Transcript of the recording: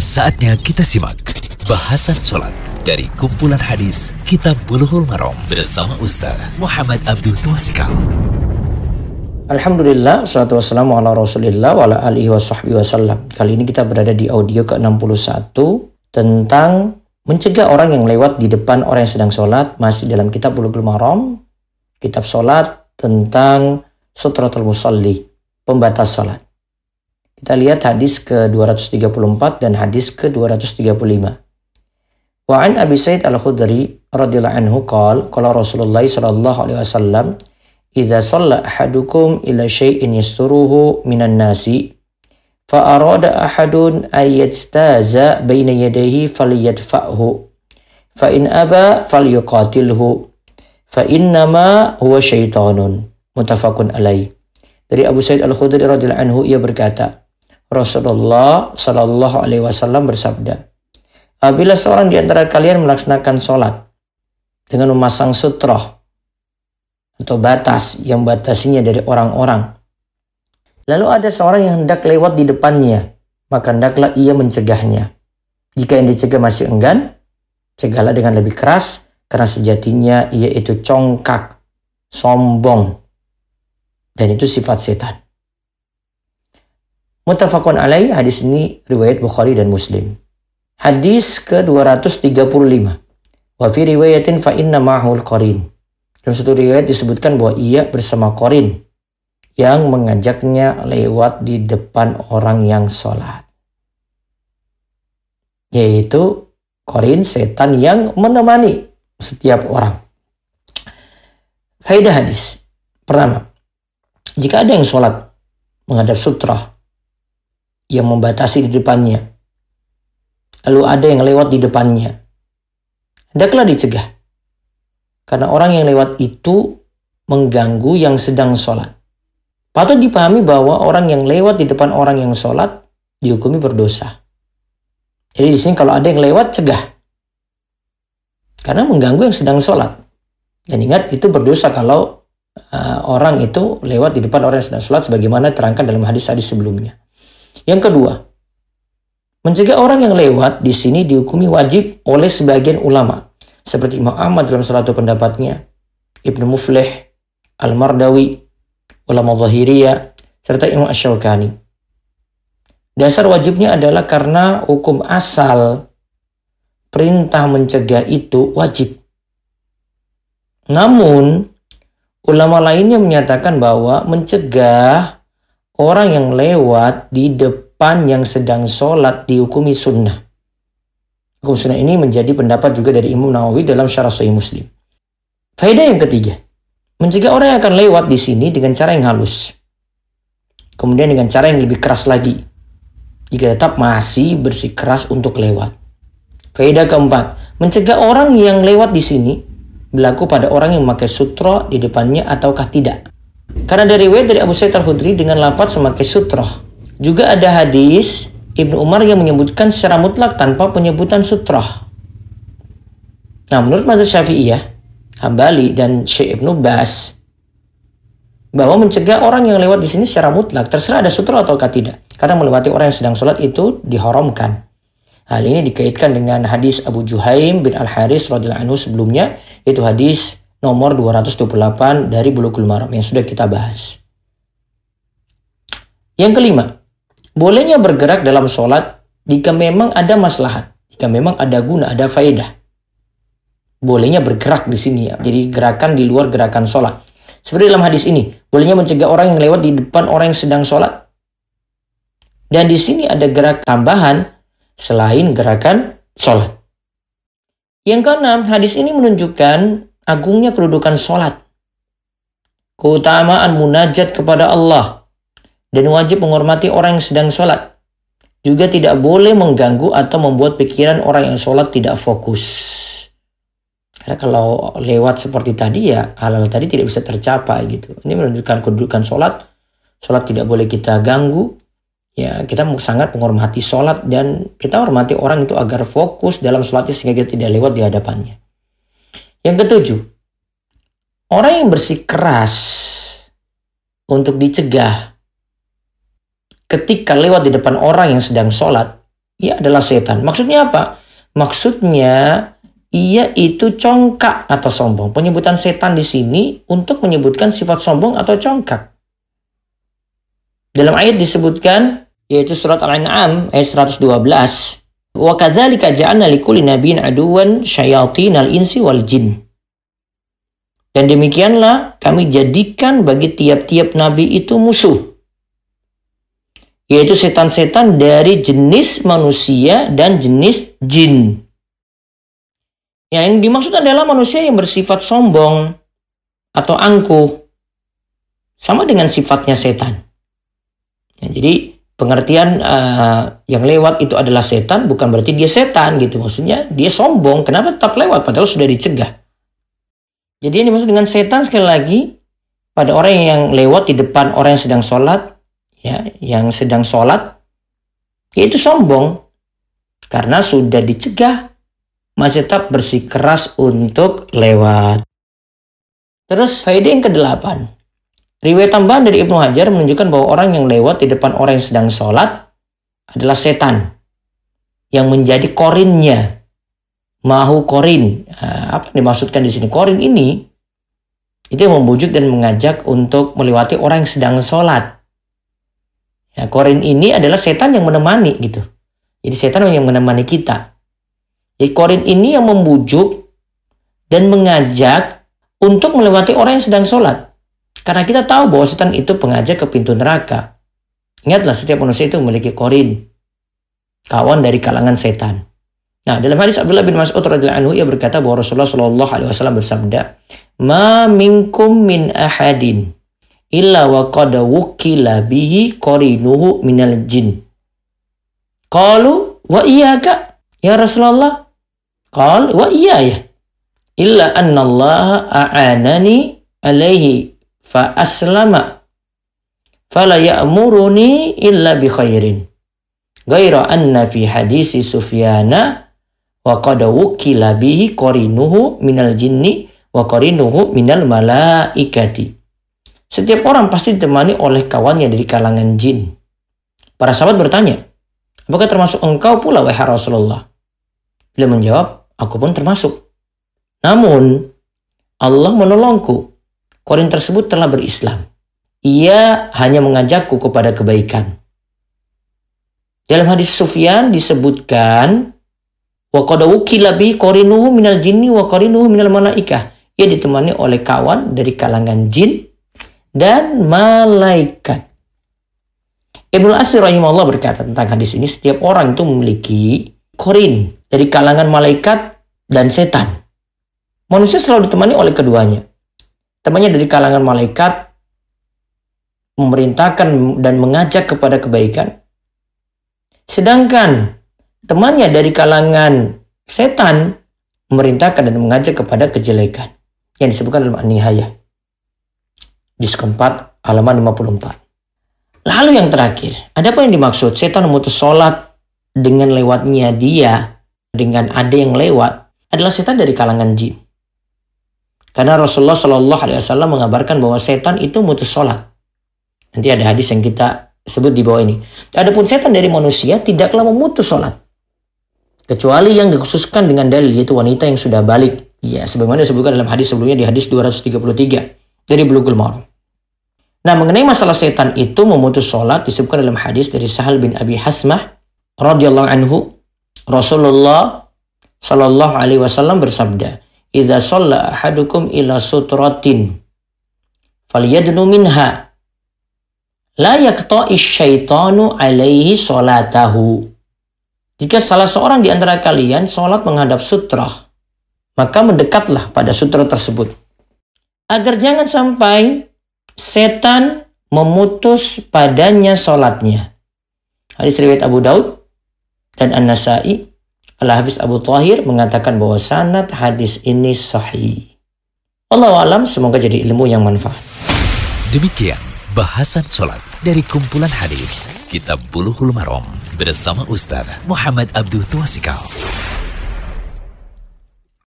Saatnya kita simak bahasan sholat dari kumpulan hadis Kitab Bulughul Maram bersama Ustaz Muhammad Abdul Twasikal. Alhamdulillah, salatu wassalamu ala rasulillah wa ala alihi wa sahbihi wasallam. Kali ini kita berada di audio ke-61 tentang mencegah orang yang lewat di depan orang yang sedang sholat. Masih dalam kitab Bulughul Maram, kitab sholat tentang sutratul musalli, pembatas sholat. Kita lihat hadis ke-234 dan hadis ke-235. Wa an Abi Said Al-Khudri radhiyallahu anhu qol qala Rasulullah sallallahu alaihi wasallam idza shalla ahadukum ila syai'in yasturuhu minan nasi fa arada ahadun ay yajtaza baina yadayhi falyadfa'hu fa in aba falyuqatilhu fa innama huwa syaitanun muttafaqun alaih dari Abu Said Al-Khudri radhiyallahu anhu ia berkata Rasulullah Shallallahu Alaihi Wasallam bersabda, apabila seorang di antara kalian melaksanakan sholat dengan memasang sutroh atau batas yang batasinya dari orang-orang, lalu ada seorang yang hendak lewat di depannya, maka hendaklah ia mencegahnya. Jika yang dicegah masih enggan, cegahlah dengan lebih keras, karena sejatinya ia itu congkak, sombong, dan itu sifat setan. Mutafakun alaih, hadis ini riwayat Bukhari dan Muslim. Hadis ke-235. Wa fi riwayatin fa inna ma'hul qarin. Dalam satu riwayat disebutkan bahwa ia bersama Korin yang mengajaknya lewat di depan orang yang sholat. Yaitu Korin setan yang menemani setiap orang. Faidah hadis. Pertama, jika ada yang sholat menghadap sutra yang membatasi di depannya. Lalu ada yang lewat di depannya. Hendaklah dicegah. Karena orang yang lewat itu mengganggu yang sedang sholat. Patut dipahami bahwa orang yang lewat di depan orang yang sholat dihukumi berdosa. Jadi di sini kalau ada yang lewat, cegah. Karena mengganggu yang sedang sholat. Dan ingat, itu berdosa kalau uh, orang itu lewat di depan orang yang sedang sholat sebagaimana terangkan dalam hadis-hadis sebelumnya. Yang kedua, mencegah orang yang lewat di sini dihukumi wajib oleh sebagian ulama. Seperti Imam Ahmad dalam salah satu pendapatnya, Ibnu Muflih, Al-Mardawi, ulama Zahiriyah, serta Imam Ash-Shawkani. Dasar wajibnya adalah karena hukum asal perintah mencegah itu wajib. Namun, ulama lainnya menyatakan bahwa mencegah orang yang lewat di depan yang sedang sholat dihukumi sunnah. Hukum sunnah ini menjadi pendapat juga dari Imam Nawawi dalam syarah Sahih Muslim. Faedah yang ketiga, mencegah orang yang akan lewat di sini dengan cara yang halus. Kemudian dengan cara yang lebih keras lagi. Jika tetap masih bersikeras untuk lewat. Faedah keempat, mencegah orang yang lewat di sini berlaku pada orang yang memakai sutra di depannya ataukah tidak. Karena dari riwayat dari Abu Sa'id Al-Khudri dengan lapat semakai sutroh. Juga ada hadis Ibnu Umar yang menyebutkan secara mutlak tanpa penyebutan sutroh. Nah, menurut mazhab Syafi'iyah, Hambali dan Syekh Ibnu Bas bahwa mencegah orang yang lewat di sini secara mutlak terserah ada sutroh atau tidak. Karena melewati orang yang sedang sholat itu diharamkan. Hal ini dikaitkan dengan hadis Abu Juhaim bin Al-Haris radhiyallahu anhu sebelumnya, yaitu hadis nomor 228 dari Bulughul Maram yang sudah kita bahas. Yang kelima, bolehnya bergerak dalam sholat jika memang ada maslahat, jika memang ada guna, ada faedah. Bolehnya bergerak di sini ya, jadi gerakan di luar gerakan sholat. Seperti dalam hadis ini, bolehnya mencegah orang yang lewat di depan orang yang sedang sholat. Dan di sini ada gerak tambahan selain gerakan sholat. Yang keenam, hadis ini menunjukkan agungnya kedudukan sholat, keutamaan munajat kepada Allah, dan wajib menghormati orang yang sedang sholat. Juga tidak boleh mengganggu atau membuat pikiran orang yang sholat tidak fokus. Karena kalau lewat seperti tadi ya halal tadi tidak bisa tercapai gitu. Ini menunjukkan kedudukan sholat. Sholat tidak boleh kita ganggu. Ya kita sangat menghormati sholat dan kita hormati orang itu agar fokus dalam sholatnya sehingga kita tidak lewat di hadapannya. Yang ketujuh, orang yang bersikeras untuk dicegah ketika lewat di depan orang yang sedang sholat, ia adalah setan. Maksudnya apa? Maksudnya ia itu congkak atau sombong. Penyebutan setan di sini untuk menyebutkan sifat sombong atau congkak. Dalam ayat disebutkan yaitu surat Al-An'am ayat 112. Wa kadzalika ja'alna likulli nabiyyin aduwan syayatinal insi wal jin. Dan demikianlah kami jadikan bagi tiap-tiap nabi itu musuh. Yaitu setan-setan dari jenis manusia dan jenis jin. Yang dimaksud adalah manusia yang bersifat sombong atau angkuh. Sama dengan sifatnya setan. Ya, jadi pengertian uh, yang lewat itu adalah setan bukan berarti dia setan gitu. Maksudnya dia sombong. Kenapa tetap lewat padahal sudah dicegah. Jadi ini dimaksud dengan setan sekali lagi pada orang yang lewat di depan orang yang sedang sholat, ya, yang sedang sholat, yaitu sombong karena sudah dicegah masih tetap bersikeras untuk lewat. Terus faedah yang kedelapan, Riwayat tambahan dari Ibnu Hajar menunjukkan bahwa orang yang lewat di depan orang yang sedang sholat adalah setan yang menjadi korinnya. Mahu korin. Nah, apa yang dimaksudkan di sini? Korin ini itu yang membujuk dan mengajak untuk melewati orang yang sedang sholat. Ya, korin ini adalah setan yang menemani gitu. Jadi setan yang menemani kita. Jadi korin ini yang membujuk dan mengajak untuk melewati orang yang sedang sholat. Karena kita tahu bahwa setan itu pengajak ke pintu neraka. Ingatlah setiap manusia itu memiliki korin. Kawan dari kalangan setan. Nah, dalam hadis Abdullah bin Mas'ud radhiyallahu anhu ia berkata bahwa Rasulullah Shallallahu alaihi wasallam bersabda, "Ma minkum min ahadin illa wa qad wukila bihi qarinuhu minal jin." Qalu wa iyyaka ya Rasulullah? Qal wa iya ya. Illa anna Allah a'anani alaihi fa aslama. Fala ya'muruni illa bi khairin. Ghaira anna fi hadisi sufyana wa qad wukila bihi qarinuhu minal jinni wa qarinuhu minal malaikati. Setiap orang pasti ditemani oleh kawannya dari kalangan jin. Para sahabat bertanya apakah termasuk engkau pula wahai Rasulullah? Beliau menjawab aku pun termasuk. Namun Allah menolongku Korin tersebut telah berislam. Ia hanya mengajakku kepada kebaikan. Dalam hadis Sufyan disebutkan wa qad wukila minal jinni wa qarinuhu minal malaikah. Ia ditemani oleh kawan dari kalangan jin dan malaikat. Ibnu Asir rahimahullah berkata tentang hadis ini, setiap orang itu memiliki korin dari kalangan malaikat dan setan. Manusia selalu ditemani oleh keduanya temannya dari kalangan malaikat memerintahkan dan mengajak kepada kebaikan. Sedangkan temannya dari kalangan setan memerintahkan dan mengajak kepada kejelekan yang disebutkan dalam An-Nihayah. Juz keempat, halaman 54. Lalu yang terakhir, ada apa yang dimaksud? Setan memutus sholat dengan lewatnya dia, dengan ada yang lewat, adalah setan dari kalangan jin. Karena Rasulullah Shallallahu Alaihi Wasallam mengabarkan bahwa setan itu mutus sholat. Nanti ada hadis yang kita sebut di bawah ini. Adapun setan dari manusia tidaklah memutus sholat. Kecuali yang dikhususkan dengan dalil yaitu wanita yang sudah balik. Ya, sebagaimana disebutkan dalam hadis sebelumnya di hadis 233 dari Bulughul Maram. Nah, mengenai masalah setan itu memutus sholat disebutkan dalam hadis dari Sahal bin Abi Hasmah radhiyallahu anhu Rasulullah Shallallahu alaihi wasallam bersabda, idza shalla ahadukum ila sutratin falyadnu minha la yaqta'i syaitanu alaihi salatahu jika salah seorang di antara kalian sholat menghadap sutra maka mendekatlah pada sutra tersebut. Agar jangan sampai setan memutus padanya sholatnya. Hadis riwayat Abu Daud dan An-Nasai Al-Hafiz Abu Tahir mengatakan bahwa sanad hadis ini sahih. Allah alam semoga jadi ilmu yang manfaat. Demikian bahasan sholat dari kumpulan hadis Kitab Buluhul Marom bersama Ustaz Muhammad Abdul Tuasikal.